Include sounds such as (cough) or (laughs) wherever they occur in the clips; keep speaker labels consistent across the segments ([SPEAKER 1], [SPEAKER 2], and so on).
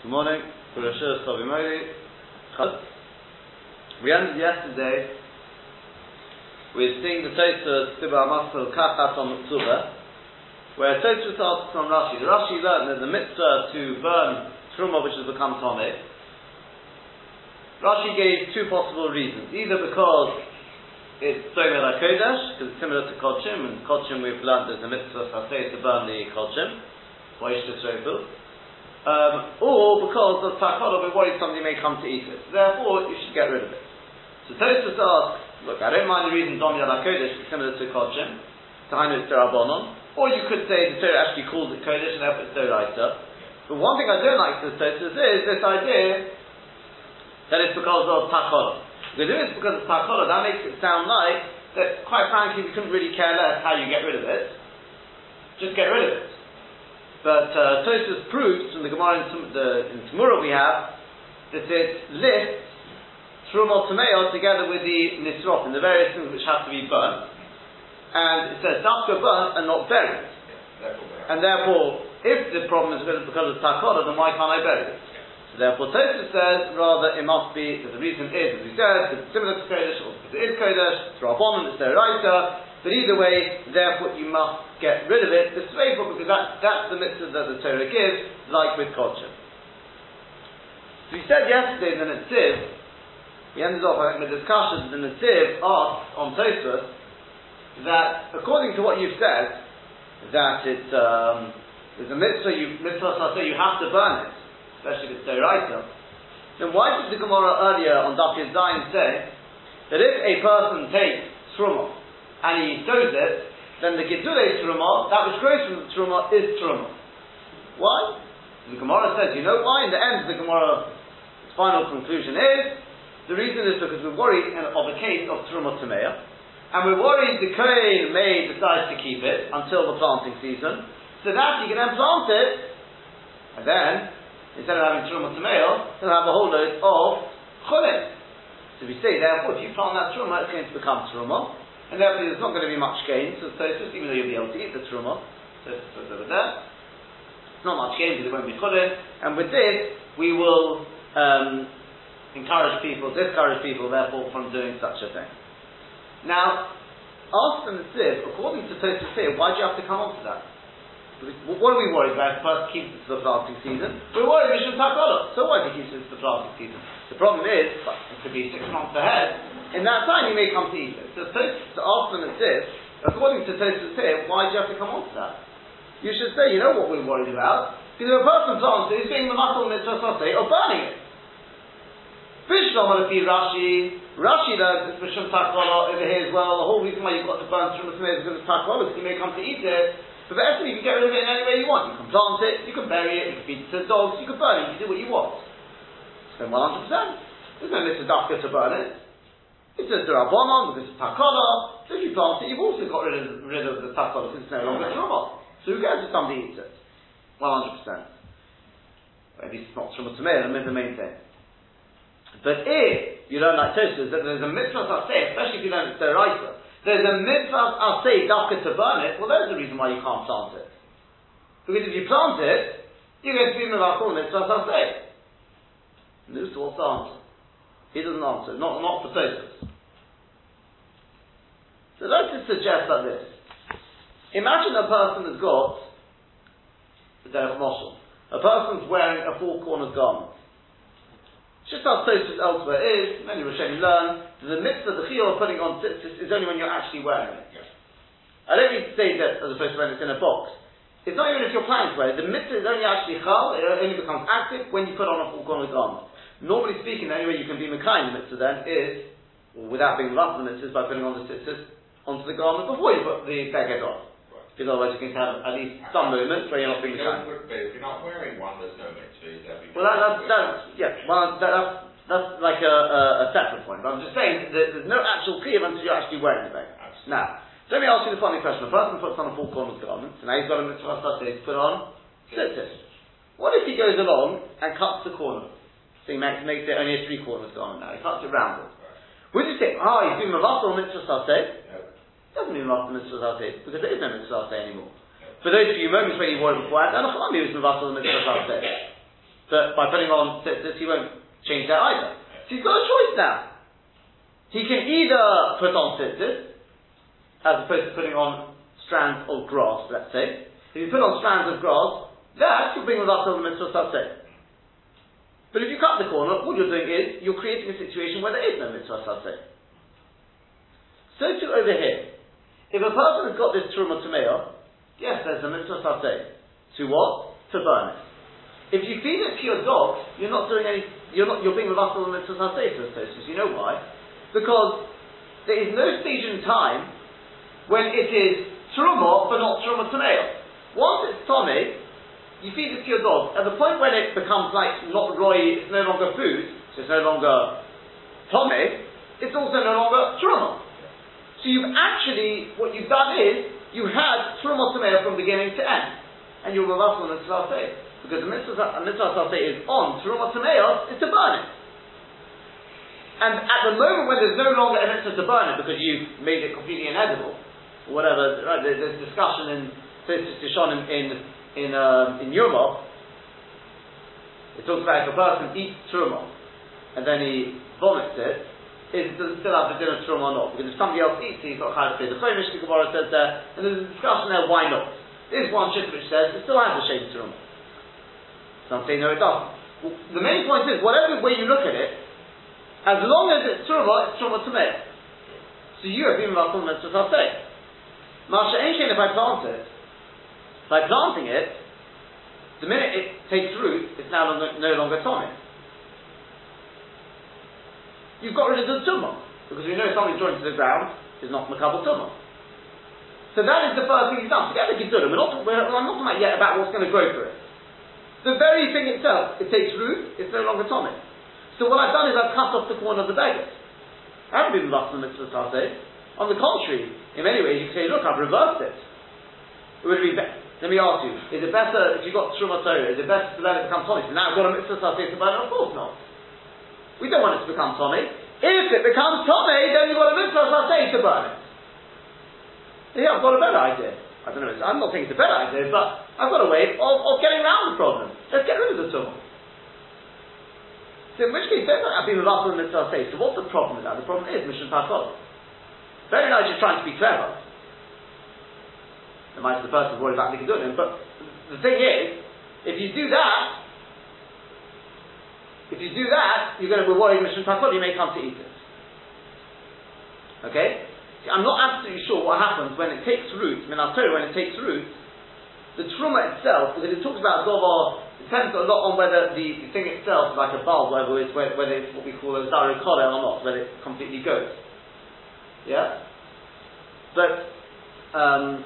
[SPEAKER 1] Good morning. We ended yesterday with seeing the Tosfos Tiba Amasel Kachat on Tzubah, where Tosfos asks from Rashi. The Rashi learned there's a mitzvah to burn truma which has become tonic. Rashi gave two possible reasons. Either because it's Somer Kodesh, because it's similar to Kodshim, and Kodshim we've learned there's a mitzvah to burn the Kodshim, Waish um, or because of takala, we're worried somebody may come to eat it. Therefore, you should get rid of it. So Tosfos asks, look, I don't mind the reason Dom Yad Kodesh is similar to Kodshim, Tahainu Terabonon, or you could say the Torah actually calls it Kodesh and therefore it's Toraita. But one thing I don't like to Tosfos is this idea that it's because of takala. Because if it's because of takala, that makes it sound like that, quite frankly, we couldn't really care less how you get rid of it. Just get rid of it. But uh, Tosfos proves from the Gemara in, the, in Tamura we have that it lists Trumot Tameo together with the Nisrot and the various things which have to be burnt. And it says Dafka burnt and not buried. and therefore, if the problem is because of Takoda, then why can't I bury it? So therefore, Tosfos says rather it must be that the reason is, as we said, it's similar to Kodesh or because it is Kodesh, it's Rabbanon, it's their writer, but either way, therefore you must get rid of it, the Sveifel, because that, that's the mitzvah that the Torah gives, like with Kodshim. So we said yesterday in the Netziv, we ended off I a discussion, the Netziv asked on Tosfos that according to what you've said, that it's um, there's a mitzvah you mitzvah say you have to burn it, especially if it's Torah. Then why did the Gemara earlier on Daf Zayin say that if a person takes truma and he sows it, then the Gidule Truma, that which grows from the Truma, is Truma. Why? The Gemara says, you know why? In the end, the Gemara's final conclusion is, the reason is because we're worried of a case of Truma Tamea, and we're worried the Kohen may decide to keep it until the planting season, so that you can then plant it, and then, instead of having Truma Tamea, you'll have a whole load of Cholim. So we say, therefore, if you plant that Truma, it's going to become Truma, and therefore there's not going to be much gain. So Tosfos, even though you'll be able to eat the truma, says over there, it's not much gain because it won't be chulin. And with this, we will um, encourage people, discourage people, therefore, from doing such a thing. Now, ask them this, according to here, why do you have to come on to that? What are we worried about? First, keep it to the planting season. We're worried we should takala. So why do you keep it to the planting season? The problem is, it could be six months ahead, in that time you may come to Egypt. So to ask them at this, according to Tosfos here, why do you have to come on to that? You should say, you know what we're worried about? Because if a person plants it, he's being the muscle mitzvah sase, or burning it. Bishlam be Rashi, Rashi learns it's Bishlam Takvala over here as well. The whole reason why you've got to burn Shum is because of Takvala, because you may come to eat it. But the estimate, you can get rid of it in any way you want. You can plant it, you can bury it, you can feed it to dogs, you can burn it, you can do what you want. Spend 100%. There's no mitzvah to burn it. It says the Rabbanon because it's takana. So if you plant it, you've also got rid of, rid of the takana because it's no longer truma. So who cares if somebody eats it? One hundred percent. At least it's not truma to me. That's the main thing. But if you learn like Tosfos that there's a mitzvah say, especially if you learn it's deraisa, there's a mitzvah say dafka to burn it. Well, there's the reason why you can't plant it. Because if you plant it, you're going to be in mitzvah mitzvah say. This will answer. He doesn't answer, not, not for Tosfos. So let's just suggest like this. Imagine a person has got the Derech Moshel. A person's wearing a four-cornered garment. Just as Tosfos elsewhere is, many of Rishonim learn, that the mitzvah, the chiyah of putting on tzitzis is only when you're actually wearing it. Yes. I don't mean to say that as opposed to when it's in a box. It's not even if you're planning to wear it. The mitzvah is only actually chal, it only becomes active when you put on a four-cornered garment. Normally speaking, the only way you can be Mekayim the mitzvah then is, without being rough the mitzvah, by putting on the tzitzis, onto the garment before you put the beged on. Because otherwise you can have at least some moments where you're not being.
[SPEAKER 2] But if you're not wearing one, there's no mitzvah.
[SPEAKER 1] Well, that, that's, that's, yeah, well, that, that's, that's like a, a, a, separate point. But I'm just saying that there's no actual kiyum until you're actually wearing the beged. Now, so let me ask you the following question. A person puts on a full cornered garment, and now he's got a mitzvah to put on tzitzis. What if he goes along and cuts the corner? So he makes, makes it only a three cornered garment now. He cuts it round it. Would you say, ah, oh, he's doing mavasal mitzvah saseh? doesn't mean after mitzvah saseh, because there is no mitzvah saseh anymore. For those few moments when you wore it before, then a was mitzvah saseh. But by putting on tzitzis, he won't change that either. So he's got a choice now. He can either put on tzitzis, as opposed to putting on strands of grass, let's say. If you put on strands of grass, that you'll bring us mitzvah saseh. But if you cut the corner, what you're doing is you're creating a situation where there is no mitzvah saseh. So too over here. If a person has got this truma tameo, yes, there's a mitzvah saseh. To what? To burn it. If you feed it to your dog, you're not doing any, you're not, you're being us on the mitzvah so you know why? Because there is no stage in time when it is truma, but not truma tameo. Once it's tommy, you feed it to your dog. At the point when it becomes like not roy, it's no longer food, so it's no longer tommy, it's also no longer truma. So you've actually, what you've done is, you had truma tamei from beginning to end. And you're reversal on the say. Because the mitzvah, say is on truma tameos is to burn it. And at the moment when there's no longer a mitzvah to burn it because you've made it completely inedible, whatever, right, there's, discussion in in, in in um, in Yuma, it talks about if a person eats truma and then he vomits it, is does it still have the din of truma or not? Because if somebody else eats it, he's got to say the Chomish, the Gemara says there, and there's a discussion there why not. There's one shift which says it still has the shade of truma. Some say no, it doesn't. Well, the main point is, whatever way you look at it, as long as it's truma, it's truma to me. So you have been to say. Masha Ain't if I plant it, by planting it, the minute it takes root, it's now no longer tonic. You've got rid of the tumor, because we know something joined to the ground is not makabel tumor. So that is the first thing he's done. Forget the. We're not, we're, I'm not talking yet about what's going to grow for it. The very thing itself, it takes root, it's no longer tonic. So what I've done is I've cut off the corner of the baguette. I haven't been lost in the mitzvah On the contrary, in many ways you can say, look, I've reversed it. It would be better. Let me ask you, is it better, if you've got Truma Torah, is it better to let it become tonic? So now I've got a mitzvah saseh to burn it? Of course not. We don't want it to become tonic. If it becomes tonic, then you've got a mitzvah saseh to burn it. Yeah, I've got a better idea. I don't know, I'm not saying it's a better idea, but I've got a way of, of getting around the problem. Let's get rid of the tumor. So in which case, been with us on the mitzvah So what's the problem with that? The problem is mission pasol. Very nice just trying to be clever. It might be the person worried about Nikodunim, but the thing is, if you do that, if you do that, you're going to be worried Mission Takot, you may come to eat it. Okay? I'm not absolutely sure what happens when it takes root, Minatora, when it takes root, the truma itself, because it talks about Dovar, it depends a lot on whether the, the thing itself like a bulb, whether it's, whether it's what we call a zarikole or not, whether it completely goes. Yeah? But, um,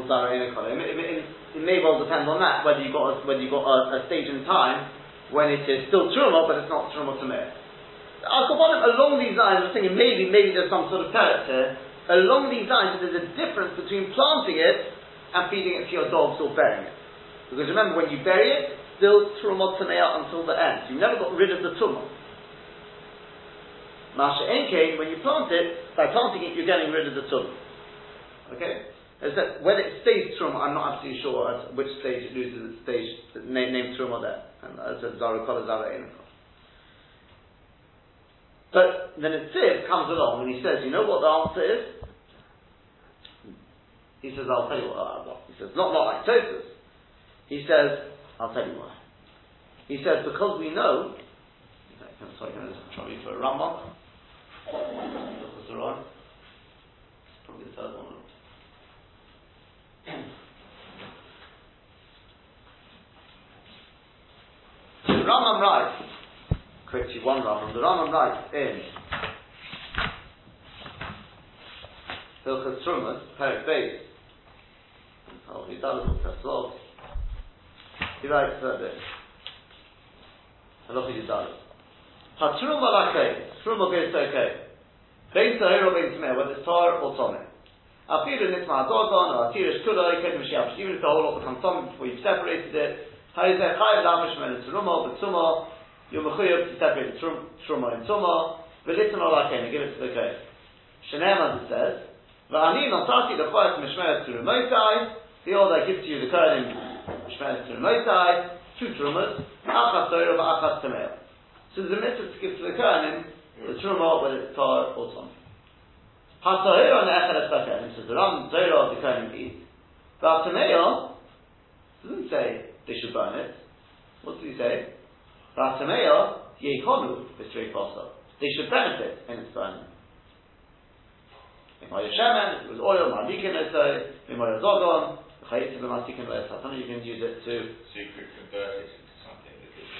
[SPEAKER 1] It, it, it, may well depend on that, whether you've got a, whether you've got a, a stage in time when it is still truma, but it's not truma tamir. Along these lines, I was thinking maybe maybe there's some sort of character. Along these lines, there's a difference between planting it and feeding it to your dogs or burying it. Because remember, when you bury it, still truma tamir until the end. You never got rid of the truma. Masha Enke, when you plant it, by planting it, you're getting rid of the truma. Okay? Is that whether it stays truma, I'm not absolutely sure at which stage it loses its stage, name, name truma there. And as a Zarukol, Zara But then a Tziv comes along and he says, you know what the answer is? He says, I'll tell you what, uh, he says, not, not like Tosfos. He says, I'll tell you why. He says, because we know, sorry, can I'm trying for a Rambam. Probably the third one. The Rambam writes, you one Rambam, the Rambam writes in Hilchas Trumas, Perik Beis, oh, he does it, that's all. He writes this. Halachi Yidalit. HaTruma lakei, Truma goes okay. Bein Tahir or Bein Tameh, whether it's Tar or Nitzma adogon or shiav. Even if the whole lot becomes something before you've separated it, chayav lavish men but you're mechuyev to separate the truma and tzuma, v'litzma laken, give it to the grave. Shenem, as it says, mishmeret terumotai, behold, I give to you the kohenim mishmeret terumotai, two trumas, achas. So a mitzvah to give to the kohenim, the truma, whether it's or Tom. HaTorah ne'echad es so the Ram Torah of the kohenim eat. V'atameo, oh, doesn't say they should burn it. What does he say? V'atameo, oh, yechonu, b'strei fosa. They should benefit in its burning. If it was oil, Ma'adikin Esai, Mimoya Zogon, Chayitzi B'Matikin Esai, you can use it to.
[SPEAKER 2] So you could convert it into something that is.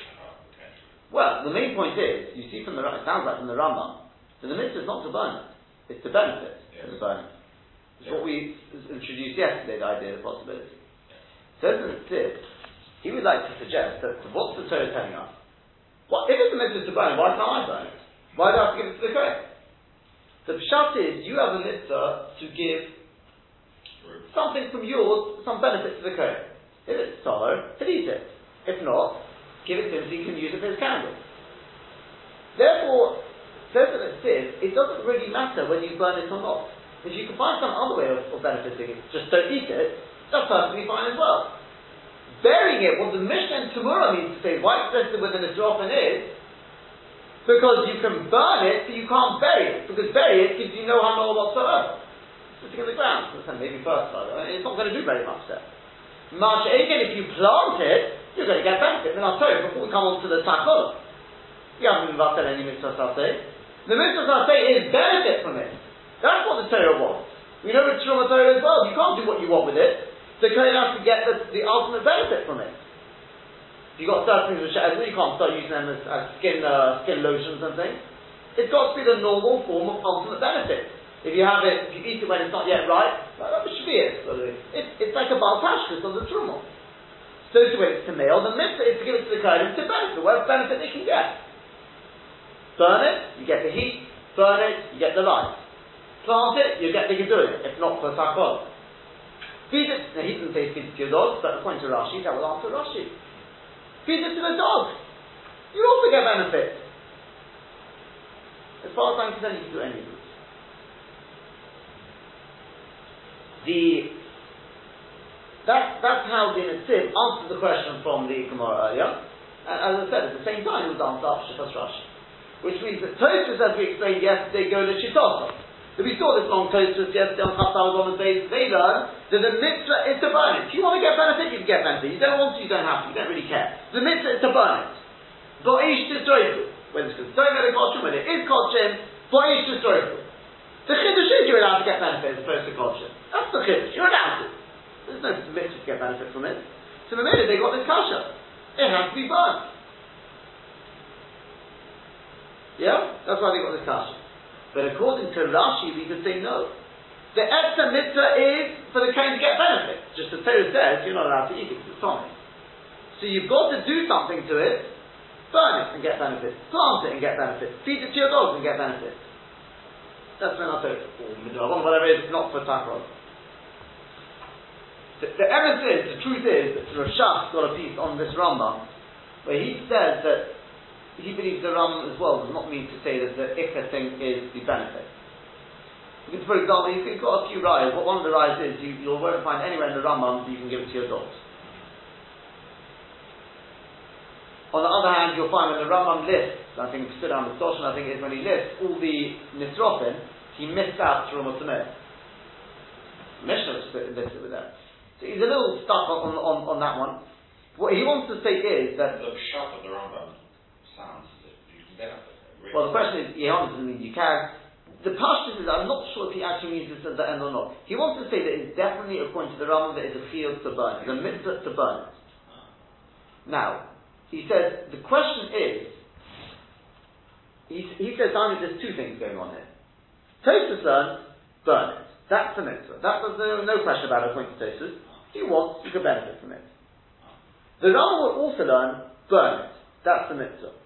[SPEAKER 1] Well, the main point is, you see from the, it sounds like from the Rambam, so the mitzvah is not to burn it, it's to benefit from the burning. It's yeah. what we introduced yesterday, the idea, the possibility. So, Tzib, he would like to suggest that what's the Torah telling us? Well, if it's a mitzvah to burn, why can't I burn it? Why do I have to give it to the Kohen? The pshat is you have a mitzvah to give something from yours, some benefit to the Kohen. If it's sorrow, he'll eat it. If not, give it to him so he can use it for his candle. Therefore, it says, it doesn't really matter when you burn it or not. If you can find some other way of, of benefiting it, just don't eat it, that's perfectly fine as well. Burying it, what the Mishnah and Tamura means to say, why explicit within a drop is, because you can burn it, but you can't bury it. Because bury it gives you no harm whatsoever. It's sitting in the ground. Maybe fertilizer. It's not going to do very much there. Marsh again, if you plant it, you're going to get benefit. Then I'll tell you, before we come on to the takol, you haven't even got any mitzvah. The mitzvah say is benefit from it. That's what the Torah wants. We know it's from a Torah as well. You can't do what you want with it. The Kohen has to get the, the ultimate benefit from it. If you've got certain things which you can't start using them as, as skin uh, skin lotions and things. It's got to be the normal form of ultimate benefit. If you have it, if you eat it when it's not yet ripe, that should be it. It's, it's like a baltashkas of the trumah. So to it to male, the mitzvah is to give it to the kohen to benefit, whatever benefit they can get. Burn it, you get the heat. Burn it, you get the light. Plant it, you get the gedulim, if not for takol. Feed it, now he didn't say feed it to your dogs, but according to Rashi, that will answer Rashi. Feed it to the dog. You also get benefit. As far as I'm concerned, you can do any of this. The that, that's how the Netziv answered the question from the Gemara earlier. And as I said, at the same time, it was answered after Shefas Rashi. Which means that Tosfos, as we explained yesterday, go to Shitosa. So we saw this long Tosfos yesterday on Chaftar on the base. They learn that the mitzvah is to burn it. If you want to get benefit, you can get benefit. You don't want to, you don't have to. You don't really care. The mitzvah is to burn it. Bo'ish destroyfu. When it's considered a kolchim, when it is kolchim, bo'ish destroyfu. The chiddush is you're allowed to get benefit as opposed to kolchim. That's the chiddush. You're allowed to. There's no mitzvah to get benefit from it. So the minute they got this kasha, it has to be burned. Yeah? That's why they got this kasha. But according to Rashi, we could say no. The extra mitzvah is for the kohen to get benefit. Just as Torah says you're not allowed to eat it because it's tonic. So you've got to do something to it, burn it and get benefit, plant it and get benefit, feed it to your dogs and get benefit. That's say, oh, or whatever it is, not for takros. The, evidence is, the truth is, that Shach got a piece on this Rambam, where he says that he believes the Rambam as well does not mean to say that the ikka thing is the benefit. Because, for example, you've got a few rides. What one of the rides is, you, you won't find anywhere in the Rambam that you can give it to your dogs. On the other hand, you'll find when the Rambam lists, I think on the Soshan, I think is when he lists all the Nisrofim, he missed out Trumot Tameh. Mishnah listed with that. So he's a little stuck on, on, on that one. What he wants to say is that.
[SPEAKER 2] The shot of the Rambam sounds you can. Really.
[SPEAKER 1] Well, the question is, he doesn't mean you can the Pashtus is, I'm not sure if he actually means this at the end or not. He wants to say that it's definitely according to the Rambam that it's a field to burn, it's a mitzvah to burn. Now, he says, the question is, he, he says, Dani, there's two things going on here. Tosfos learns, burn it. That's the mitzvah. That, there's no, no question about it according to Tosfos. If you want, you can benefit from it. The Rambam will also learn, burn it. That's the mitzvah.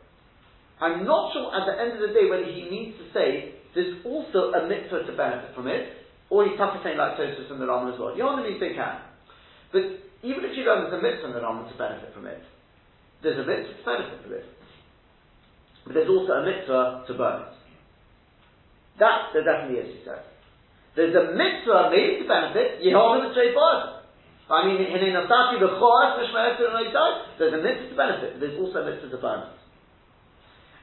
[SPEAKER 1] I'm not sure at the end of the day whether he means to say there's also a mitzvah to benefit from it, or he's tough saying like Tosfos and the Rambam as well. Yohanan they can. But even if you learn there's a mitzvah in the Rambam to benefit from it, there's a mitzvah to benefit from it. But there's also a mitzvah to burn it. That there definitely is, he says. There's a mitzvah maybe to benefit, Yehovah Mitzvah Bar. I mean, in a Nasati, the Choras, there's a mitzvah to benefit, but there's also a mitzvah to burn it.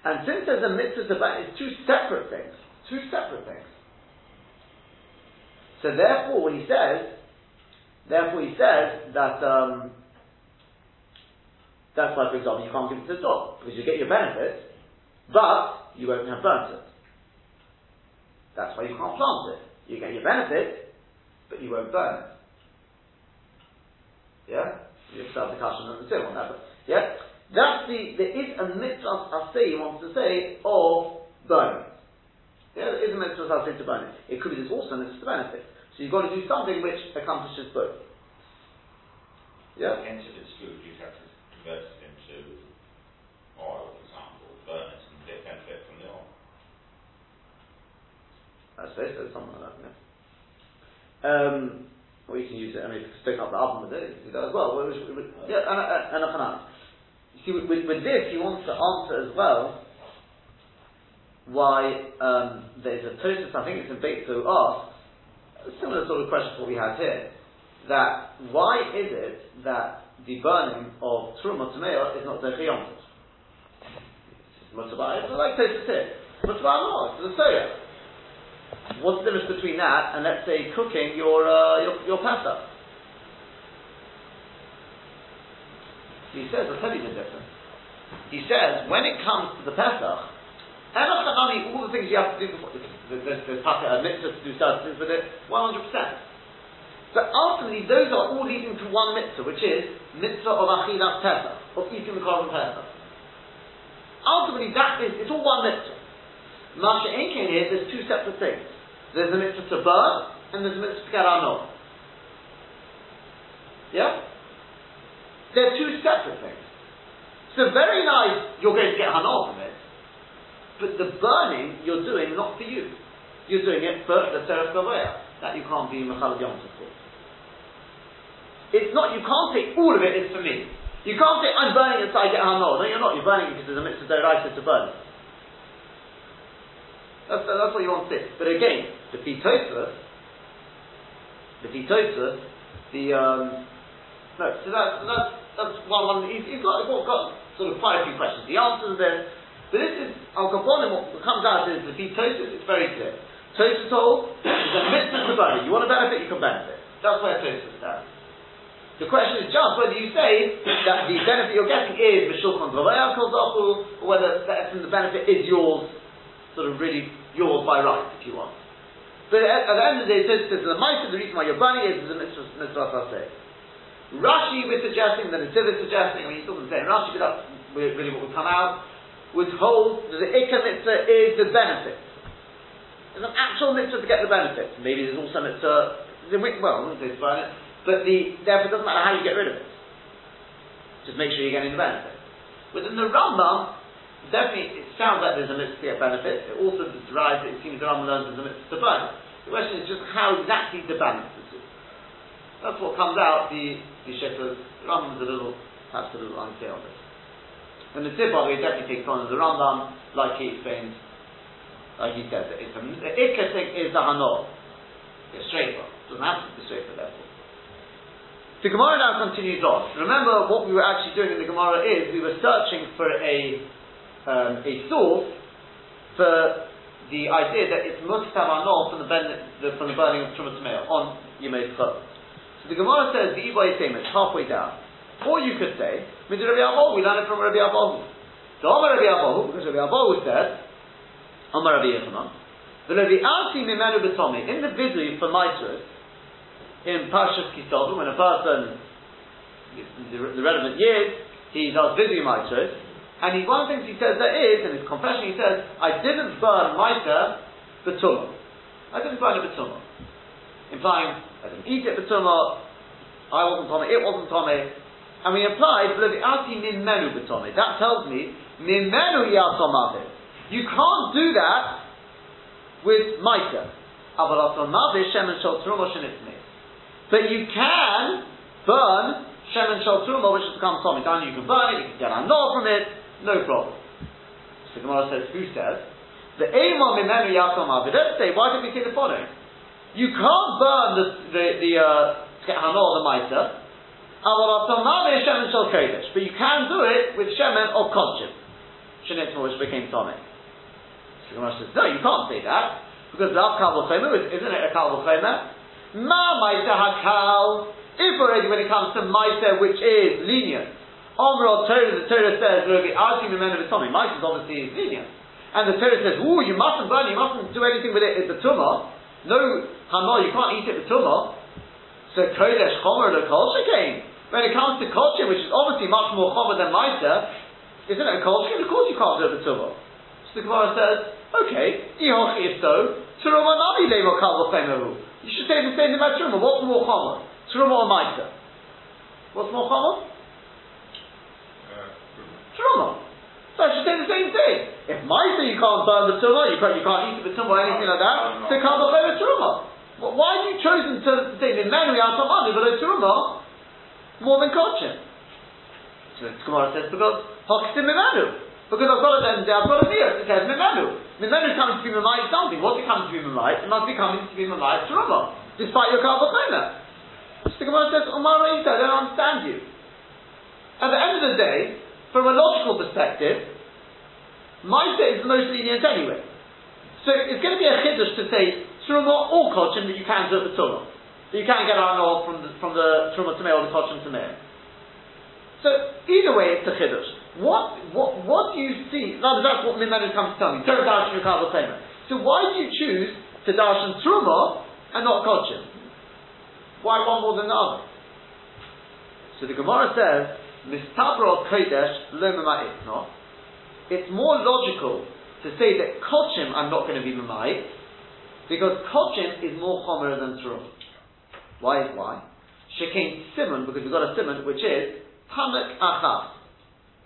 [SPEAKER 1] And since there's a mitzvah to it's two separate things. Two separate things. So therefore, when he says, therefore he says that, um, that's why, for example, you can't give it to the dog, because you get your benefit, but you won't have burnt it. That's why you can't plant it. You get your benefit, but you won't burn it. Yeah? You have the and the sin on that, but, yeah? That's the, there is a mitzvah asay he wants to say of burning. Yeah, there is a mitzvah asay to burn it. It could be this also mitzvah to benefit. So you've got to do something which accomplishes both.
[SPEAKER 2] Yeah? Hence, if it's food, you'd have to convert it into oil, for example, burn it and get benefit from the oil.
[SPEAKER 1] I suppose there's something like that, yeah. Um, or you can use it, I mean, stick up the oven with it, you can do that as well. Yeah, and, and, and a see, with, with, this, he wants to answer as well why um, there's a Tosfos, I think it's in Beit to ask, a similar sort of question to what we have here, that why is it that the burning of Trumah Tameo is not Yomtiv? Mutabah, it's like Tosfos here. Mutabah no, it's the Soya. What's the difference between that and let's say cooking your, uh, your, your Pesach? He says, I'll tell you the difference. He says, when it comes to the Pesach, Enochanami, all the things you have to do before, there's, there's a uh, mitzvah to do certain things with it, 100%. But ultimately, those are all leading to one mitzvah, which is mitzvah of achilas Pesach, of eating the korban Pesach. Ultimately, that is, it's all one mitzvah. Masha Enkin here, there's two separate things. There's a mitzvah to burn, and there's a mitzvah to get Yeah? They're two separate things. So very nice, you're going to get hanal from it, but the burning you're doing not for you. You're doing it for the Teres that you can't be Mechal Yom for. It's not, you can't say all of it is for me. You can't say, I'm burning it so I get hanal. No, you're not. You're burning it because there's a mitzvah deraisa to burn it. That's, that's what you want to say. But again, the Pitosus, the Pitosus, the, um, no, so that's, that's, that's one, one he's, he's got, got sort of quite a few questions. The answers there, but this is Al Kaponim. What comes out is the Tosfos. It's very clear. Tosfos told is a mitzvah to burn. You want to benefit, you can benefit. That's where Tosfos stands. The question is just whether you say that the benefit you're getting is Mishulchan or whether the benefit is yours, sort of really yours by right, if you want. But at, at the end of the day, Tosfos says the mitzvah, the reason why you're burning is the mitzvah, mitzvah. Rashi we're suggesting, the Nitziv is suggesting, I mean, he doesn't say Rashi, but that's really what will come out, would hold that the Ikka mitzvah is the benefit. There's an actual mitzvah to get the benefit. Maybe there's also a mitzvah, well, I it, but the, therefore it doesn't matter how you get rid of it. Just make sure you're getting the benefit. Within the Rambam, definitely it sounds like there's a mitzvah to get benefit. It also derives, it seems the Rambam learns there's a mitzvah to burn. The question is just how exactly the balance is. That's what comes out, the the Sheffer, Rambam is a little, perhaps a little unclear on this. And the Tibbar, he definitely takes on as the Rambam, like he explains, like he says, it's a, the Ikka is the Hanor. Straightforward. It doesn't have to be straightforward, therefore. The Gemara now continues on. Remember, what we were actually doing in the Gemara is we were searching for a um, a source for the idea that it's anol from the, ben, the, from the burning of Trumat on Yemei Chol. The Gemara says the Ibai It's halfway down. Or you could say, Mitzvah Rabbi Abahu, we learn it from Rabbi Abahu. So Omar Rabbi Abahu, because Rabbi Abahu said, Omar Rabbi Yochanan, the Rabbi Asi Mimenu B'Tomi, in the Vidu for Maitras, in Parshas Kisov, when a person, the, the relevant years, he does Vidu Maitras, and he, one of the things he says there is, in his confession he says, I didn't burn Maita B'Tumah. I didn't burn it B'Tumah. Implying, I didn't eat it for tumah, I wasn't Tommy, it wasn't Tommy. And we min menu b'tomei. That tells me, min menu You can't do that with Micah. But you can burn Shemen Truma, which has become Tommy. Down you can burn it, you can get a no from it, no problem. So Gemara says, who says? The Eimon Mimenu Yasom Don't say, why did we say the following? You can't burn the, the, the uh, Hanor, the Maita, but you can do it with Shemen or Kodshim. Shenitzma, which became Tomei. So Gemara says, no, you can't say that, because the Kal isn't it a Kal Ma Maita Hakal, if already when it comes to Maita, which is lenient, Omro Torah, the Torah says, asking the men of Tomei, Maita is obviously lenient. And the Torah says, ooh, you mustn't burn, you mustn't do anything with it, it's a tumah. No, Hanor, you can't eat it with tumah. So Kodesh Chomer the culture came. When it comes to culture, which is obviously much more chomer than Maita, isn't it a culture? Of course you can't do it with Tumah. So the Gemara says, okay, Ihoch if so, Turuma Nami Levo Kalvo You should say the same thing about Turuma. What's more chomer? Turuma or Maita? What's more chomer? Uh, Turuma. So I should say the same thing. If Maita you can't burn the Turuma, you can't, you can't eat the Turuma or anything like that, so Kalvo Femer Turuma. Why have you chosen to say the men we are Tamani, but a Turuma? more than Kochim. So the Gemara says, because Hoksim Mimanu. Because I've got a then I've got a near, it says Mimanu. Mimanu comes to be Mamai something. What's it coming to be Mamai? It must be coming to be Mamai Truma. Despite your Kalbachona. So the Gemara says, Umar I don't understand you. At the end of the day, from a logical perspective, Maita is the most lenient anyway. So it's going to be a chiddush to say Truma or Kochim that you can do it with Truma you can't get nor from the, from the Truma Tameh or the Kochim Tameh. So either way, it's a chiddush. What what what do you see? No, that's what Mimenu comes to tell me. Don't darshan. So why do you choose to darshan Truma and not Kochim? Why one more than the other? So the Gemara says, Mistabra Kodesh Lo No, It's more logical to say that Kochim I'm not going to be Mamait because Kochim is more Chomer than Truma. Why? Why? Shekin Simon, because we've got a Simon, which is Pamak Achas,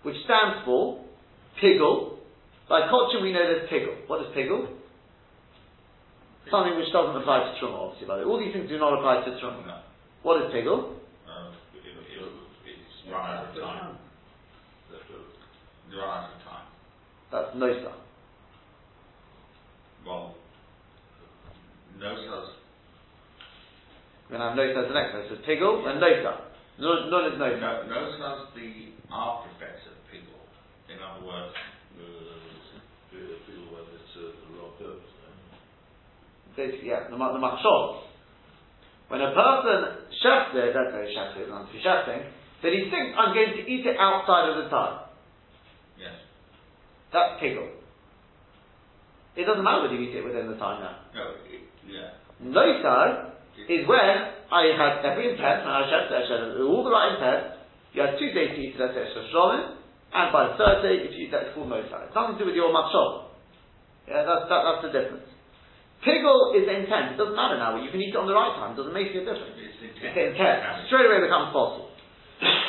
[SPEAKER 1] which stands for Piggle. By culture, we know there's Piggle. What is Piggle? Something which doesn't apply to Truma, obviously. By the way. All these things do not apply to. No. What is Piggle?
[SPEAKER 2] It's run out of time. Run out of time.
[SPEAKER 1] That's Nosa.
[SPEAKER 2] Well, Nosa's
[SPEAKER 1] we're going to have Nosa as the next one. So Piggle and Nosa. None, none is Nosa.
[SPEAKER 2] No, Nosa is the after effects of Piggle. In other words,
[SPEAKER 3] Piggle when it's uh, the wrong purpose.
[SPEAKER 1] Basically, yeah, the, the machshol. When a person shafter, don't know shafter, not to shafting, that he thinks I'm going to eat it outside of the time.
[SPEAKER 2] Yes.
[SPEAKER 1] That's piggle. It doesn't matter whether you eat it within the time now.
[SPEAKER 2] No, it, yeah.
[SPEAKER 1] Nosa is when I had every intent, and I said, I said all the right intent, you had two days to eat that extra shalom, and by the third day, if you eat that, it's called Mosai. It's nothing to do with your machshol. Yeah, that's, that, that's the difference. Piggle is intent. It doesn't matter now. You can eat it on the right time. It doesn't make a difference.
[SPEAKER 2] It's
[SPEAKER 1] intent. It's intent. Straight away becomes possible.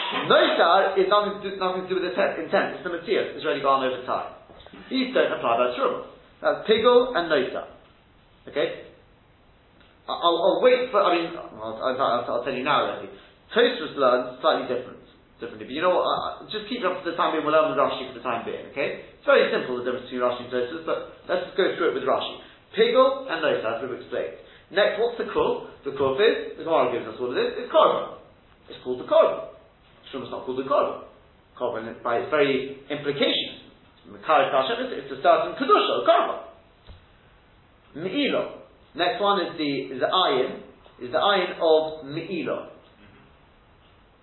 [SPEAKER 1] Nosar is nothing to, do, nothing to do with the intent. It's the material. It's already gone over time. These don't apply by Truma. That's Piggle and Nosar. Okay? I'll, I'll wait for, I mean, I'll, I'll, I'll tell you now already. Tosfos learned slightly different, differently. But you know what, uh, just keep it up for the time being, we'll learn with Rashi for the time being, okay? It's very simple, the difference between Rashi and Tosfos, but let's just go through it with Rashi. Pigel and Nosa, as we've explained. Next, what's the kuf? The kuf is, the Gemara gives us what it is, it's korban. It's called the korban. Shuma's not called the korban. Korban, by its very implication, it's a certain kedusha, a korban. Me'ilo, Next one is the is the ayin, is the ayin of me'ila.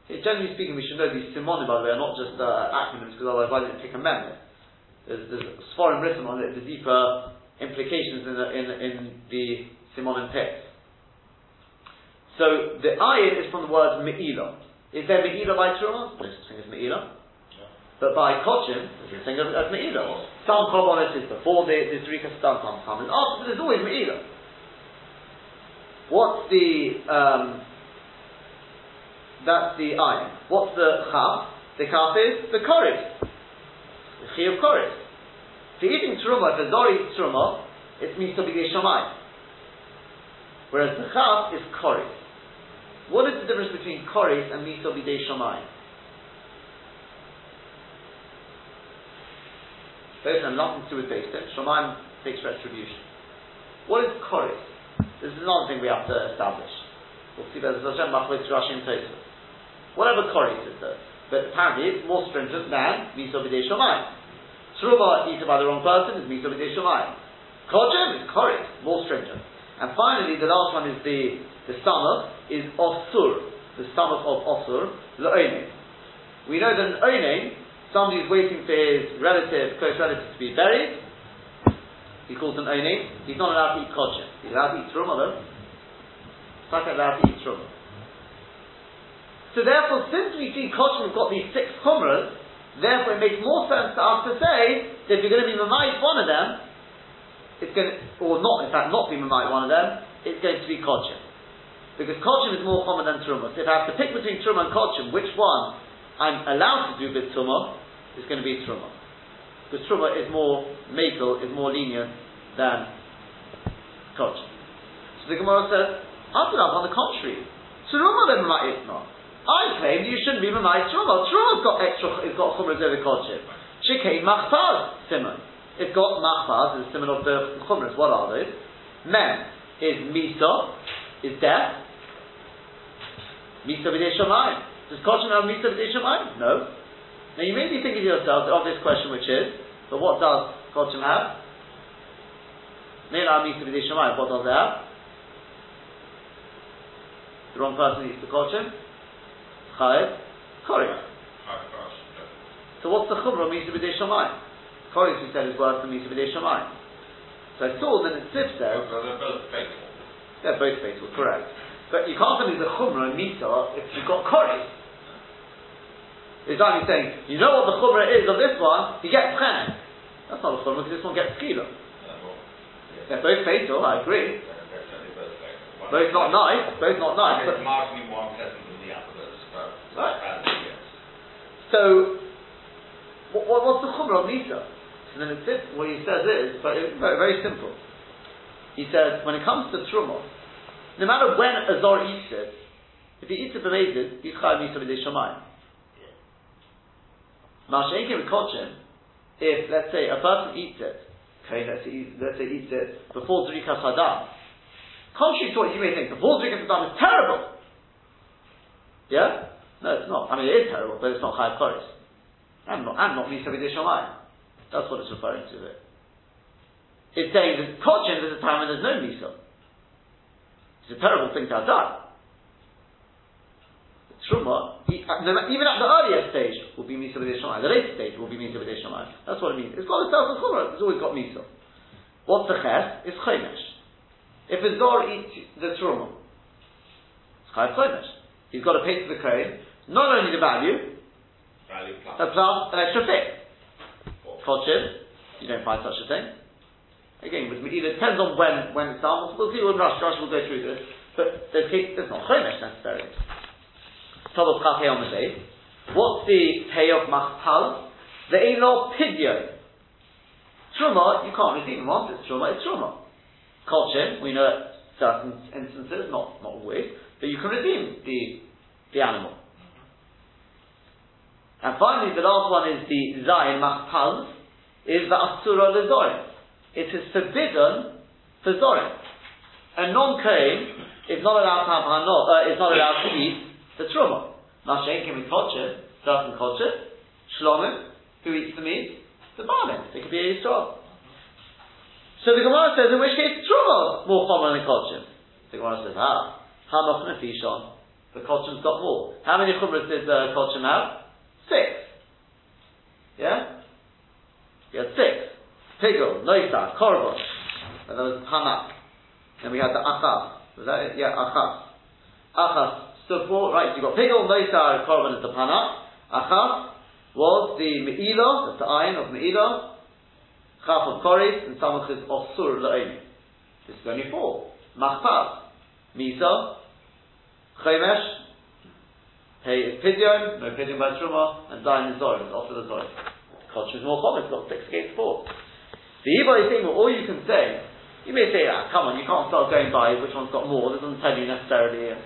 [SPEAKER 1] Okay, generally speaking, we should know these simonim, by the way, are not just uh, acronyms, because otherwise I didn't take a memo. There's, there's foreign written on it, the deeper implications in the, in, in the simonim text. So the ayin is from the word me'ila. Is there me'ila by Truma? No such thing as me'ila. But by Kochim, there's a thing of, of me'ila. Some korbanos is before the, the Zrika, some comes after, but there's always me'ila. What's the um, that's the ayin. What's the chaf? The chaf is the koris. The chi of koris. For eating truma, if a zori truma, it means to be shamay. Whereas the chaf is koris. What is the difference between koris and miso bidei shamay? Both have nothing to do with. Shamayim takes retribution. What is koris? This is another thing we have to establish. We'll see there's Rashi and. Whatever Kori says though. But apparently it's more stringent than Miso B'dei Shomayim. Truma eaten by the wrong person is Miso B'dei Shomayim. Kojem is Kori, more stringent. And finally, the last one is the, the stomach, is Osur, the stomach of Osur, L'oinem. We know that an Oinem, somebody who's waiting for his relative, close relative to be buried, he calls an Oinem, he's not allowed to eat Kojem. He's allowed to eat Truma though. He's allowed to eat Truma. So therefore, since we see Koshim have got these six chumras, therefore it makes more sense to us to say that if you're going to be Mamait one of them, it's going to, or not, in fact, not be Mamait one of them, it's going to be Koshim. Because Koshim is more common than Truma. So if I have to pick between Truma and Koshim, which one I'm allowed to do with Truma, it's going to be Truma. Because Truma is more makel, is more lenient than Koshim. So the Gemara says, on the contrary, Truma Mamait not. I claim that you shouldn't be Mamai Truma. Truma's got extra, it's got Chumras over Kodshim. Shikei Machpaz, Simon. It's got Machpaz, the Simon of the Chumras. What are those? Mem is Misa, is death. Misa B'dei Shamayim. Does Kodshim have Misa B'dei Shamayim? No. Now you may be thinking to yourself the obvious question which is, but what does Kodshim have? Mela Misa B'dei Shamayim, what does it have? The wrong person eats the Kodshim. Chayev, Kori. So what's the Chumrah Misa B'dei Shamayim? Kori, we said, is worse than Misa B'dei Shamayim. So I saw that it Sif.
[SPEAKER 2] So they're both fatal.
[SPEAKER 1] They're both fatal, correct. But you can't tell me the Chumrah and Misa if you've got Kori. It's like saying, you know what the Chumrah is of this one, he gets Chenek. That's not a Chumrah because this one gets Skila. They're both fatal, I agree. Both not nice, both not nice. But
[SPEAKER 2] marginally more unpleasant
[SPEAKER 1] Right. So, what, what, what's the chumrah of Nisa? And then it's what he says is very, very, very simple. He says, when it comes to truma, no matter when a zor eats it, if he eats it b'mezid, he's chayav Nisa b'dei shamayim. Ma'ashenkim v'kochim, if, let's say, a person eats it, okay, let's say, let's say eats it before Zrikas Hadam, contrary to what you may think, before Zrikas Hadam is terrible. Yeah? No, it's not. I mean, it is terrible, but it's not Chayav Koris. I'm not, I'm not Misa Shamayim. That's what it's referring to there. It's saying that Kochin, there's a time when there's no Misa. It's a terrible thing to have done. Truma, uh, even at the earlier stage, will be Misa Shamayim. The later stage will be Misa Shamayim. That's what it means. It's got itself a Chumrah. It's always got Misa. What's the Ches? It's Chomesh. If a Zor eats the Truma, it's Chayav Chomesh. He's got to pay to the crane not only the value,
[SPEAKER 2] value plus.
[SPEAKER 1] but plus an extra fee. Kodshim, you don't find such a thing. Again, with Medina, it depends on when, when it's done. We'll see when Rush, Rush will go through this. But there's, there's not Chomesh necessarily. Top of on the day. What's the pay of Machpal? The Elo Pidyon. Truma, you can't redeem once it's Truma, it's Truma. Kodshim, we know certain instances, not, not always, but you can redeem the, the animal. And finally, the last one is the Zayin Machpaz, is the Asura Lezorim. It is forbidden for Zorim. A non-Kohen is not allowed to have Hanot, uh, is not allowed to eat the Truma. Mashen can be Kotcher, certain Kotcher, Shlomim, who eats the meat, the Barman. It could be a Yisrael. So the Gemara says, in which case Truma more common than Kotcher. The Gemara says, ah, Hamach Nefishon. The Kotchim's got more. How many Chumras did the Kotchim have? Six. Yeah? You had six. Pigel, Noisa, Korban. And there was Hanak. Then we had the Achas. Was that it? Yeah, Achas. Achas stood for, right, so you got Pigel, Noisa, Korban is the Panak. Achas was the Me'ilah, that's the iron of Me'ilah. Chaf of Koris, and Samach is Osur La'oni. This is only four. Machpaz. Misa, Chemesh, Hey is Pidyon, no Pidyon by Truma, and Dain is Zorim, it's the Zorim. Culture is more common, it's got six against four. The Ibai thing, all you can say, you may say, ah, come on, you can't start going by which one's got more, it doesn't tell you necessarily.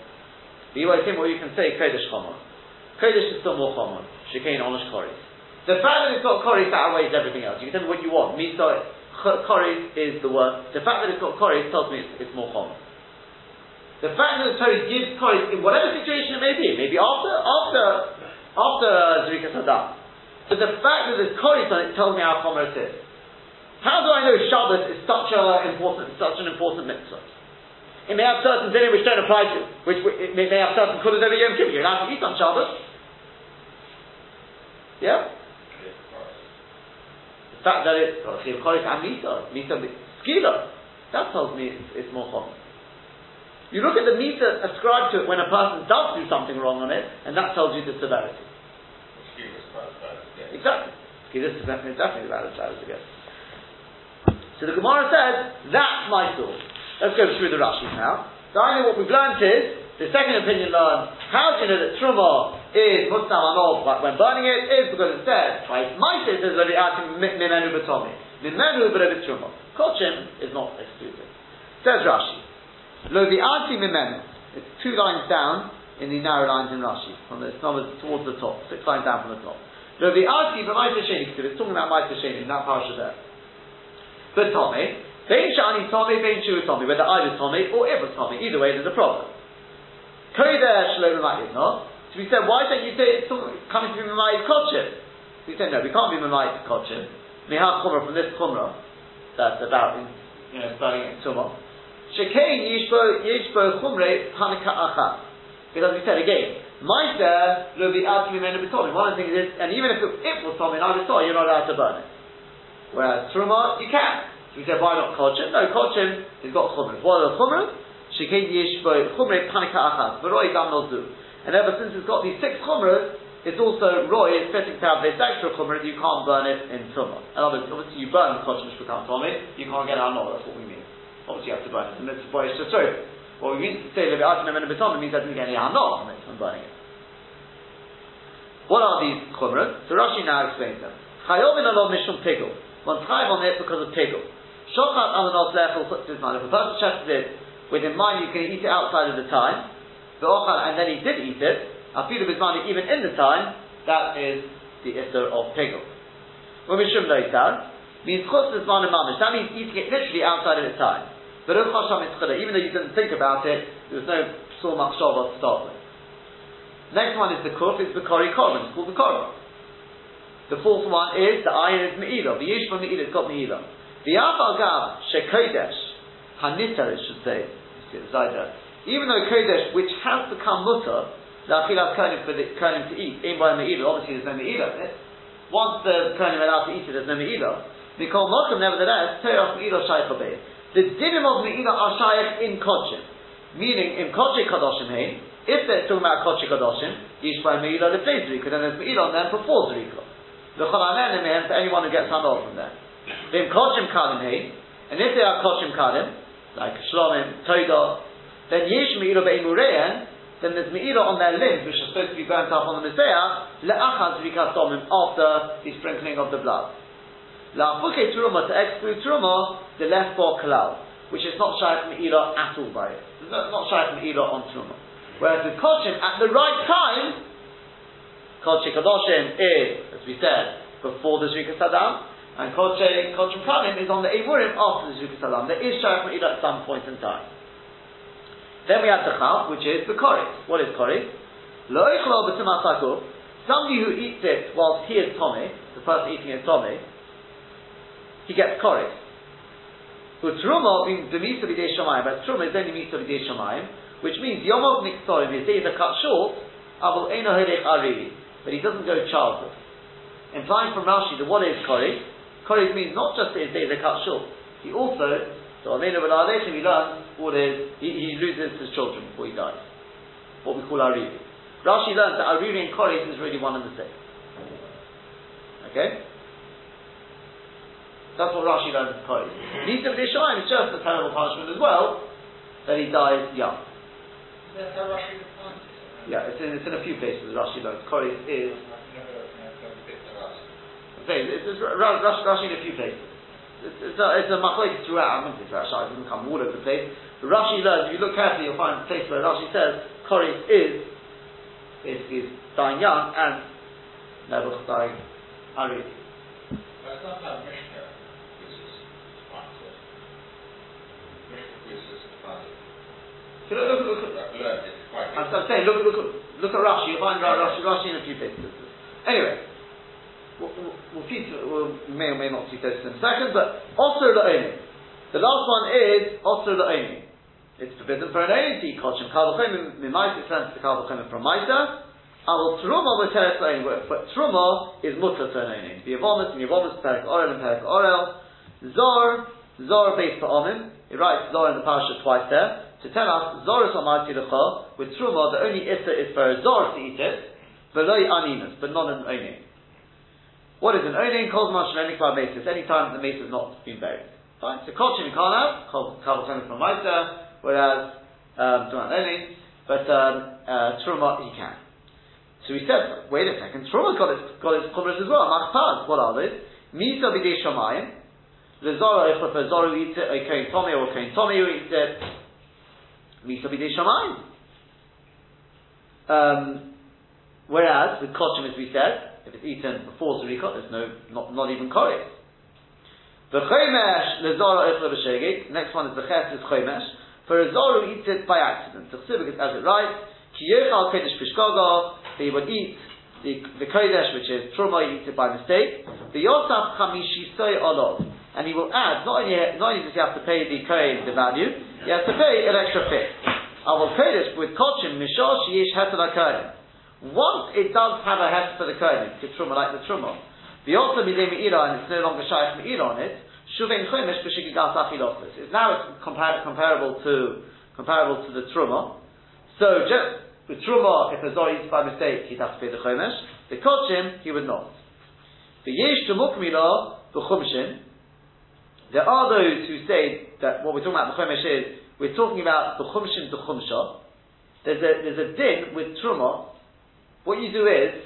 [SPEAKER 1] The Ibai thing, what you can say, Kodesh Chomer. Kodesh is still more common, Shikain Onish Koris. The fact that it's got Koris, that outweighs everything else. You can tell me what you want. Misa, Koris is the word. The fact that it's got Koris tells me it's, it's more common. The fact that the Torah gives Koris in whatever situation it may be, maybe after after after Zrika Saddam. But the fact that there's Koris on it tells me how common it is. How do I know Shabbos is such a important such an important mitzvah? It may have certain dinim which don't apply to, which it may, may have certain kulas over Yom Kippur. You're allowed to eat on Shabbos. Yeah. The fact that it's Chiv Choris and Misa, Misa Skila, that tells me it's, it's more common. You look at the meter ascribed to it when a person does do something wrong on it, and that tells you the severity. Exactly. Skila is definitely, definitely about as bad as it gets. So the Gemara says, that's my thought. Let's go through the Rashi now. So I know what we've learned is, the second opinion learned, how do you know that Truma is Mutsam Anov but when burning it? Is because it says, my says there's already adding Mimenu Batomi. Mimenu Batomi Truma. Kochim is not exclusive. Says Rashi. Lo vi'ati mimenu. It's two lines down in the narrow lines in Rashi, from the numbers towards the top, six lines down from the top. Lo vi'ati b'maita sheni, it's talking about maita sheni in that parsha there. But Tommy, Bein shani Tommy, bein shu Tommy, whether I was Tommy or it was Tommy, either way there's a problem. Kodesh lo b'maita no. So we said, why don't you say it's coming to be Mamayit Kochim? We said, no, we can't be Mamayit Kochim. Mihal Chumrah from this Chumrah, that's about, you know, burning it Tumah. Shekain yishbo yishbo chumre hanika achat. Because we said again, Meister lo bi'at mimenu b'tomim. One of the things is, and even if it, it was tomim, I was told you're not allowed to burn it. Whereas truma, you can. So we said, why not kolchim? No, kolchim has got chumre. What are the chumre? Shekain yishbo chumre hanika achat. V'roi dam. And ever since it's got these six chumras, it's also roy, it's fitting to have this extra chumra that you can't burn it in. In other words, obviously you burn the which becomes tomim, you can't get no, that's what we mean. Obviously, you have to burn it, and it's boyish to throw it. What we mean to say levi'atim and beton means that doesn't get any hanor from it from burning it. What are these chumras? So Rashi now explains them. Chayovin alov mishum pigul. One's chayav on it because of pigul. Shochat ananos lechel puts his mind. If a person chests it with in mind, you can eat it outside of the time. The ochal, and then he did eat it. Afilu bizmani, even in the time, that is the issur of pigul. When mishum loitar means chutz bizman mamish. That means eating it literally outside of the time. But even though you didn't think about it, there was no so much to start with. Next one is the kuf, it's the kori korban, it's called the korban. The fourth one is the iron is me'ilah, the yishma me'ilah, it's got me'ilah. The afal gav, shekodesh, hanitar it should say, even though kodesh, which has become mutter, the achilas konim for the konim to eat, in by me'ilah, obviously there's no me'ilah in it. Once the konim are allowed to eat it, there's no me'ilah. Mikol mokum, nevertheless, teros me'ilah shaykh the dinim of Me'ilah are shaykh in Kodshim. Meaning, in Kodshim Kadoshim Hein, if they're talking about Kodshim Kadoshim, Yishbai Me'ilah Lefnei Zerika, then there's Me'ilah on them before Zerika. The Cholanen Mehem for anyone who gets handled from there. Then Kodshim Kalim Hein, and if they are Kodshim Kalim, like Shlomim, Toida, then Yish Me'ilah Be'imureyan, then there's Me'ilah on their limbs, which are supposed to be burnt up on the Messiah, Le'achaz Zerika Tomim, after the sprinkling of the blood. La'afuke Truma, to exclude Truma, the left for kalal, which is not shaykh me'ilah at all by it. It's not, shaykh me'ilah on truma. Whereas with kochim, at the right time, kochim kadoshim is, as we said, before the zrika sadam, and kochim kochim kalim is on the emurim after the zrika sadam. There is shaykh me'ilah at some point in time. Then we have the chal, which is the koris. What is koris? Lo Somebody who eats it whilst he is Tommy, the person eating is Tommy, he gets koris. But Truma being the Misa B'dei Shamayim, but Truma is only Misa B'dei Shamayim, which means Yomov Niksorim, his days are cut short, Avol Eino Hedech Ariri, but he doesn't go childhood. Implying from Rashi that what is Kori? Kori means not just that his days are cut short, he also, so Aminu B'La'aleshim, he learns what is, he, he loses his children before he dies. What we call Ariri. Rashi learns that Ariri and Kori is really one and the same. Okay? That's what Rashi learns in Kori. Nisa B'Yishayim is just a terrible punishment as well, that he dies young.
[SPEAKER 4] That's how Rashi defines.
[SPEAKER 1] Yeah, it's in, it's in a few places Rashi learns. Kori is. It's, it's, Rashi, Rashi in a few places. It's, it's a, it's a throughout. I'm not saying Rashi, it doesn't come all over the place. But Rashi learns, if you look carefully, you'll find a place where Rashi says Kori is basically is dying young and Nebuch dying Ari.
[SPEAKER 2] That's not how Mishnah Learned this quite
[SPEAKER 1] I'm, saying, look, look, look at Rashi. You'll find Rashi, Rashi in a few places. Anyway, we'll, we'll, see, we'll may or may not see this in a second, but also la'oni. The last one is also la'oni. It's forbidden for an oni to eat kochim. Kalvachim mimaita sends to kalvachim from maita. Our truma will tell us but truma is mutter to an oni. The Yavomis and Yavomis, Perek Orel and Perek Orel. Zor, Zor based for Omim. He writes Zor in the parasha twice there to tell us Zoris Almighty Lecha with Truma, the only Issa is for a Zor to eat it, Veloy Aninas, but not an Onin. What is an Onin? Calls Mash any cloud basis, any time the mace has not been buried. Fine. So you can't have, Kabal from Maita, whereas um, Onin, but um, uh, Truma he can. So he said, wait a second, Truma's got its got its chumras as well. Machpaz, what are they? Misa b'dei shamayim. The Zora, if a Zora eats it, a Kohen Tommy or a Kohen Tommy who eats it, Misa b'dei shamayim. Um, whereas with kochim, as we said, if it's eaten before zurikot, there's no not not even koris. The chomesh lezora echla b'shegek. Next one is the ches is chomesh. For a zora who eats it by accident, the chsibik as it writes, ki yechal kodesh pishkoga. He would eat the, the kodesh, which is truma, he eats it by mistake. The yosaf chamishi soy olov, and he will add. Not only not only does he have to pay the kohen the value, he has to pay an extra fee. I will pay this with kochim mishal sheyish heter kohen. Once it does have a heter for the kohen, it's truma like the truma. The also midei me'ira, and it's no longer shaykh me'ira on it. Shuvein chomesh b'shikigas achilotis. It's now compar- comparable to comparable to the truma. So just with truma, if a eats by mistake, he'd have to pay the chomesh. The kochim, he would not. The yesh shemukmila b'chumshin. There are those who say that what we're talking about the chomesh is we're talking about the chumshin to chumsha. There's a there's a din with truma. What you do is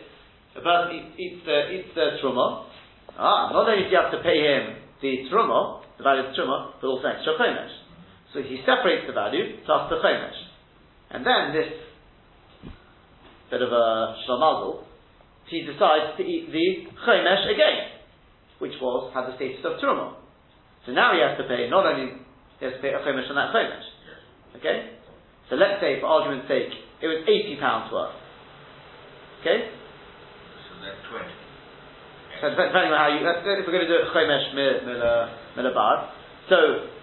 [SPEAKER 1] a person eats, eats the eats the truma. Ah, not only do you have to pay him the truma, the value of the truma, but also extra chomesh. So he separates the value plus the chomesh, and then this bit of a shlamazel, he decides to eat the chomesh again, which was had the status of truma. So now he has to pay, not only he has to pay a chomish on that chomish. Okay? So let's say, for argument's sake, it was £80 worth. Okay?
[SPEAKER 2] So that's 20.
[SPEAKER 1] So depending on how you, if we're going to do it chomish milabad, uh, so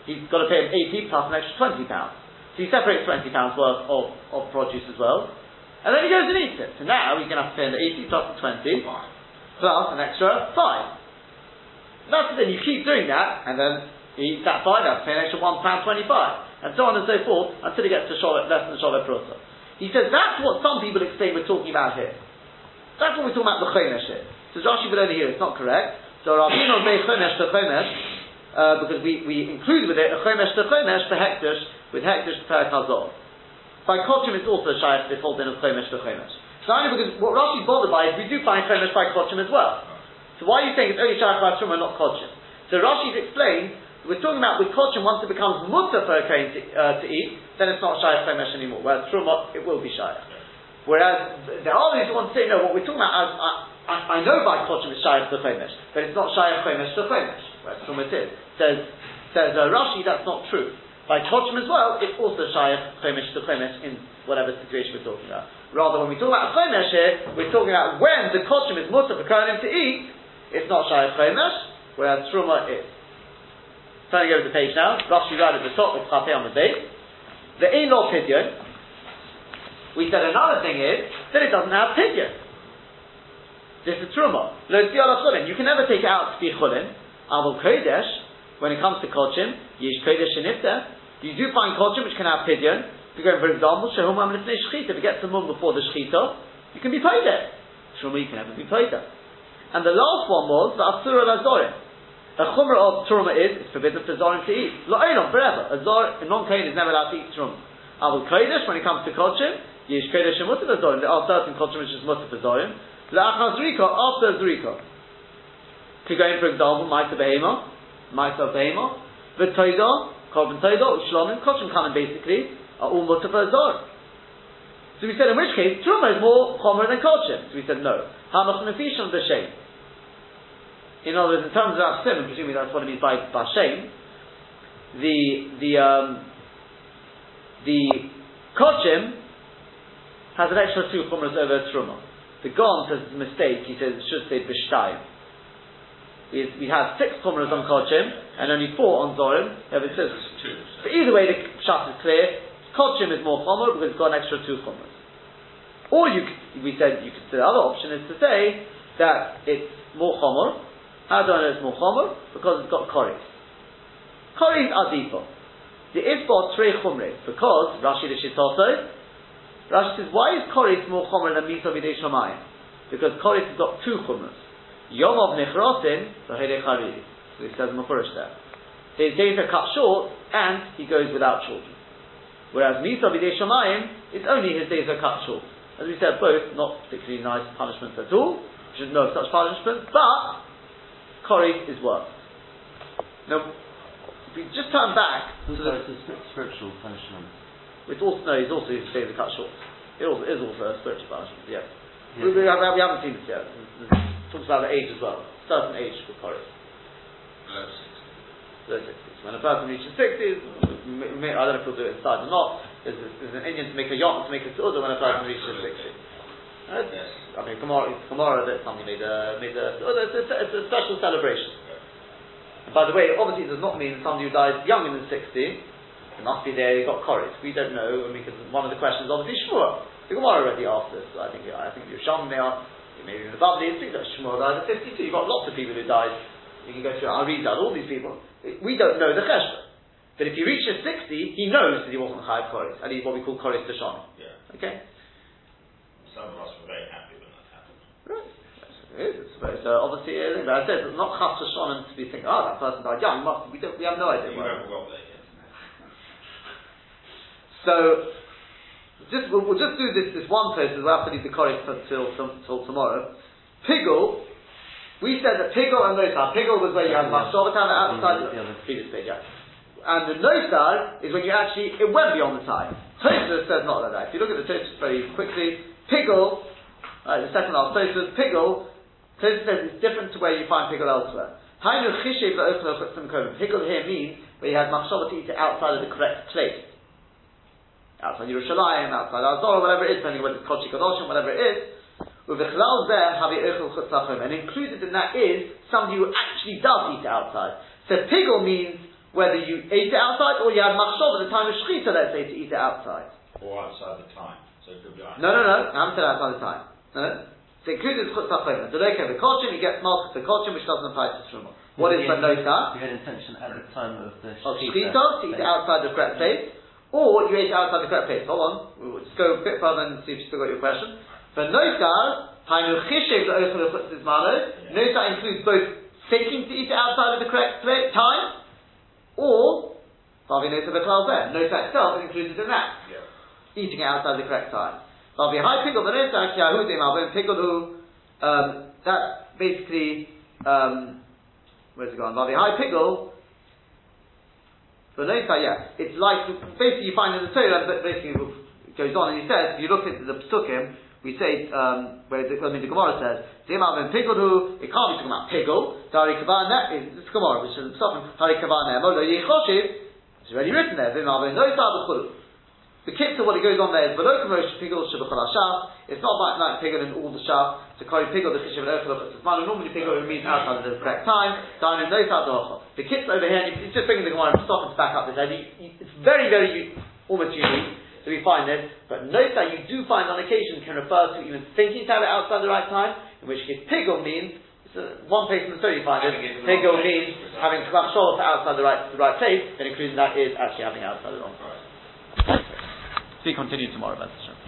[SPEAKER 1] he's got to pay him 80 plus an extra £20. So he separates £20 worth of, of produce as well, and then he goes and eats it. So now he's going to have to pay him the 80 plus the
[SPEAKER 2] 20
[SPEAKER 1] plus an extra 5. Not that you keep doing that, and then you eat that fine, that's paying an extra one pound twenty-five, and so on and so forth, until it gets to Sholot, less than Sholot Prusa. He says that's what some people explain we're talking about here. That's what we're talking about the Chomesh here. Says Rashi only hear it's not correct. So Rabbeinu made Chomesh to Chomesh, because we, we include with it a Chomesh to Chomesh for Hektish, with Hektish per Kazor. By Kochim it's also Shayat, this whole din of Chomesh to Chomesh. So only because what Rashi's bothered by is we do find Chomesh by Kochim as well. So why are you saying it's only Shaykh by Truma, not Kochim? So Rashi's explained, we're talking about with Kochim, once it becomes Mutta for a Kohen to, uh, to eat, then it's not Shaykh Chomesh anymore. Whereas Truma, it will be Shaykh. Whereas there are those who want to say, no, what we're talking about, as, I, I, I know by Kochim is Shaykh to Chomesh, but it's not Shaykh Chomesh to Chomesh. Whereas Truma it is. Says, says uh, Rashi, that's not true. By Kochim as well, it's also Shaykh Chomesh to Chomesh in whatever situation we're talking about. Rather, when we talk about Chomesh here, we're talking about when the Kochim is Mutter for Kohanim to eat, it's not Shaykh Chomesh, whereas Truma is. Turning over the page now, Rashi right at the top with Chafei on the base. The Lo Pidyon, we said another thing is that it doesn't have Pidyon. This is Truma. You can never take it out to be Chulin. Avol Kodesh, when it comes to Kochim, Yish Kodesh Shenifta, you do find Kochim which can have Pidyon. If you go, for example, Shehum Am Lifnei Shechita, if it gets the mum before the Shechita, you can be paid it. Truma, you can never be paid it. And the last one was the Asura Lazorim. A chumrah of truma is it's forbidden for zorim to eat. La'olam forever. A zor, a non-kain is never allowed to eat truma. Avul kodesh when it comes to kochim, yish kodesh and mutter for zorim. There are certain kochim which is mutter for zorim. La'achas zrika after zrika. Could go in for example, ma'isa behema, ma'isa behema, v'toida, korban toida, u'shlomim, kochim kanim basically are all mutter for zor. So we said in which case truma is more chomer than kochim. So we said no. Hamach nefishon b'shem. In other words, in terms of Asim, presumably that's what it means by Bashem, the, the, um, the Kochim has an extra two chumras over Truma. The Gon says it's a mistake, he says it should say Bishtayim. We, we have six chumras on Kochim and only four on Zorim. Yeah, but it says,
[SPEAKER 2] Two.
[SPEAKER 1] but either way, the shot is clear. Kochim is more chumra because it's got an extra two chumras. Or you, could- we said you could. The other option is to say that it's more chumra. How do I know it's more chumra? Because it's got koris. Koris are deeper. The isbot trei chumre because Rashi the Shitoso. Rashi says why is koris more chumra than miso b'dei shamayim? Because koris has got two chumras. Yom of nechrotin v'hedei chariri. So he says mafurish there. His days are cut short and he goes without children. Whereas miso b'dei shamayim is only his days are cut short. As we said, both not particularly nice punishments at all. You shouldn't know such punishments, but koris is what? Now, if we just turn back to
[SPEAKER 5] So
[SPEAKER 1] the
[SPEAKER 5] it's a spiritual punishment.
[SPEAKER 1] it's also no, he's also days are cut short. It also, is also a spiritual punishment. Yes,
[SPEAKER 5] Yeah.
[SPEAKER 1] we, we, have, we haven't seen this yet. It talks about the age as well. Certain age for Koris.
[SPEAKER 2] Below sixty.
[SPEAKER 1] Below 60. When a person reaches 60, I don't know if he'll do it inside or not. There's, there's an Indian to make a yacht to make a su'udah when a person reaches 60. I mean, tomorrow that somebody made a made a. Oh, it's, a, it's a special celebration. And by the way, obviously, it does not mean somebody who dies younger than sixty. It must be there. He got chorus. We don't know. I mean, because one of the questions obviously Shmuel. The Gemara already asked this. So I think I think Yisham they are maybe even above the history that Shmuel died at fifty-two. You've got lots of people who died. You can go through. I'll read out all these people. We don't know the cheshbon. But if he reaches sixty, he knows that he wasn't chayav chorus, and he's what we call chorus tashon.
[SPEAKER 2] Yeah.
[SPEAKER 1] Okay.
[SPEAKER 2] Some of us were very happy when that happened.
[SPEAKER 1] Right. It is. It's, it's uh, obviously a thing. I said it's not chas and to be thinking, oh, that person died young. Must we don't we have no idea.
[SPEAKER 2] You
[SPEAKER 1] why.
[SPEAKER 2] haven't got there yet. (laughs)
[SPEAKER 1] So just we'll, we'll just do this this one place. We'll have to leave the chorus until till till tomorrow. Piggle. We said that piggle and nosar. Piggle was where you had
[SPEAKER 5] Yeah.
[SPEAKER 1] mashtovatan outside
[SPEAKER 5] The other.
[SPEAKER 1] the previous page. Yeah. And the nosar is when you actually it went beyond the time. Tosfos says not like that. If you look at the Tosfos very quickly, piggle. Uh, the second last Tosfos piggle. Tosfos says it's different to where you find piggle elsewhere. Hainu la'ochel chutzim kohen. Piggle here means where you had machshava to eat it outside of the correct place outside Yerushalayim, outside Azor, whatever it is, depending on whether it's Kodesh Kodoshim, whatever it is, Chalal there, have Eichel Chutzachim, and included in that is somebody who actually does eat it outside. So pigel means whether you ate it outside or you had machshov at the time of Shechita, let's say, to eat it outside.
[SPEAKER 2] Or outside the time. So it could be like
[SPEAKER 1] No, no, no, I haven't said outside the time. No, no. So included is Chutzachim. So okay, the Kochim, you get Malchus the Kochim, which doesn't apply to Truma. What is
[SPEAKER 5] Yeah, You had intention at the time of the
[SPEAKER 1] Of
[SPEAKER 5] Shechita.
[SPEAKER 1] Shechita, to eat outside the correct place, or you ate it outside the correct place. Hold on, we'll just go a bit further and see if you still got your question. For Nosar, Hainu Chishev La'ochel Chutzis Malo, Nosar includes both thinking to eat outside of the correct place, time, or Bavi Nosar B'Klal there. Nosar itself is included in that,
[SPEAKER 2] Yeah.
[SPEAKER 1] eating it outside the correct time. Bavi High Pickle, the Nosar, Kiahudim, Alvin Pickle who, um, that basically, um, where's it gone? Bavi High Pickle, but Nosar, yeah, it's like, basically you find in the Torah, but basically it goes on and he says, if you look at the Psukim, we say, um, where the, I mean, the Gemara says, Zimah ben Pigel it can't be talking about Pigel, Dari Kavana, it's Gemara, which is something, Dari Kavana, Modo Yechoshiv, it's already written there, ben Nosar b'chulu. The kitzah, what it goes on there is below Kamosh Pigel Shabachal Hashaf. It's not like, like Pigel in all the Shaf. To call Pigel the Chishav and Ochel Normally Pigel means outside of the correct time. Down in no side the. The kitzah over here, it's just bringing the Gemara and stopping to back up this idea. It's very, very almost unique. So we find this, but note that you do find on occasion can refer to even thinking to have it outside the right time, in which case Pigel means a, one place in the story you find it.
[SPEAKER 2] Having it in the
[SPEAKER 1] Pigel means
[SPEAKER 2] place, for example.
[SPEAKER 1] having for outside the right the right place, and including that is actually having outside the wrong place.
[SPEAKER 2] Right.
[SPEAKER 1] To be continued tomorrow, that's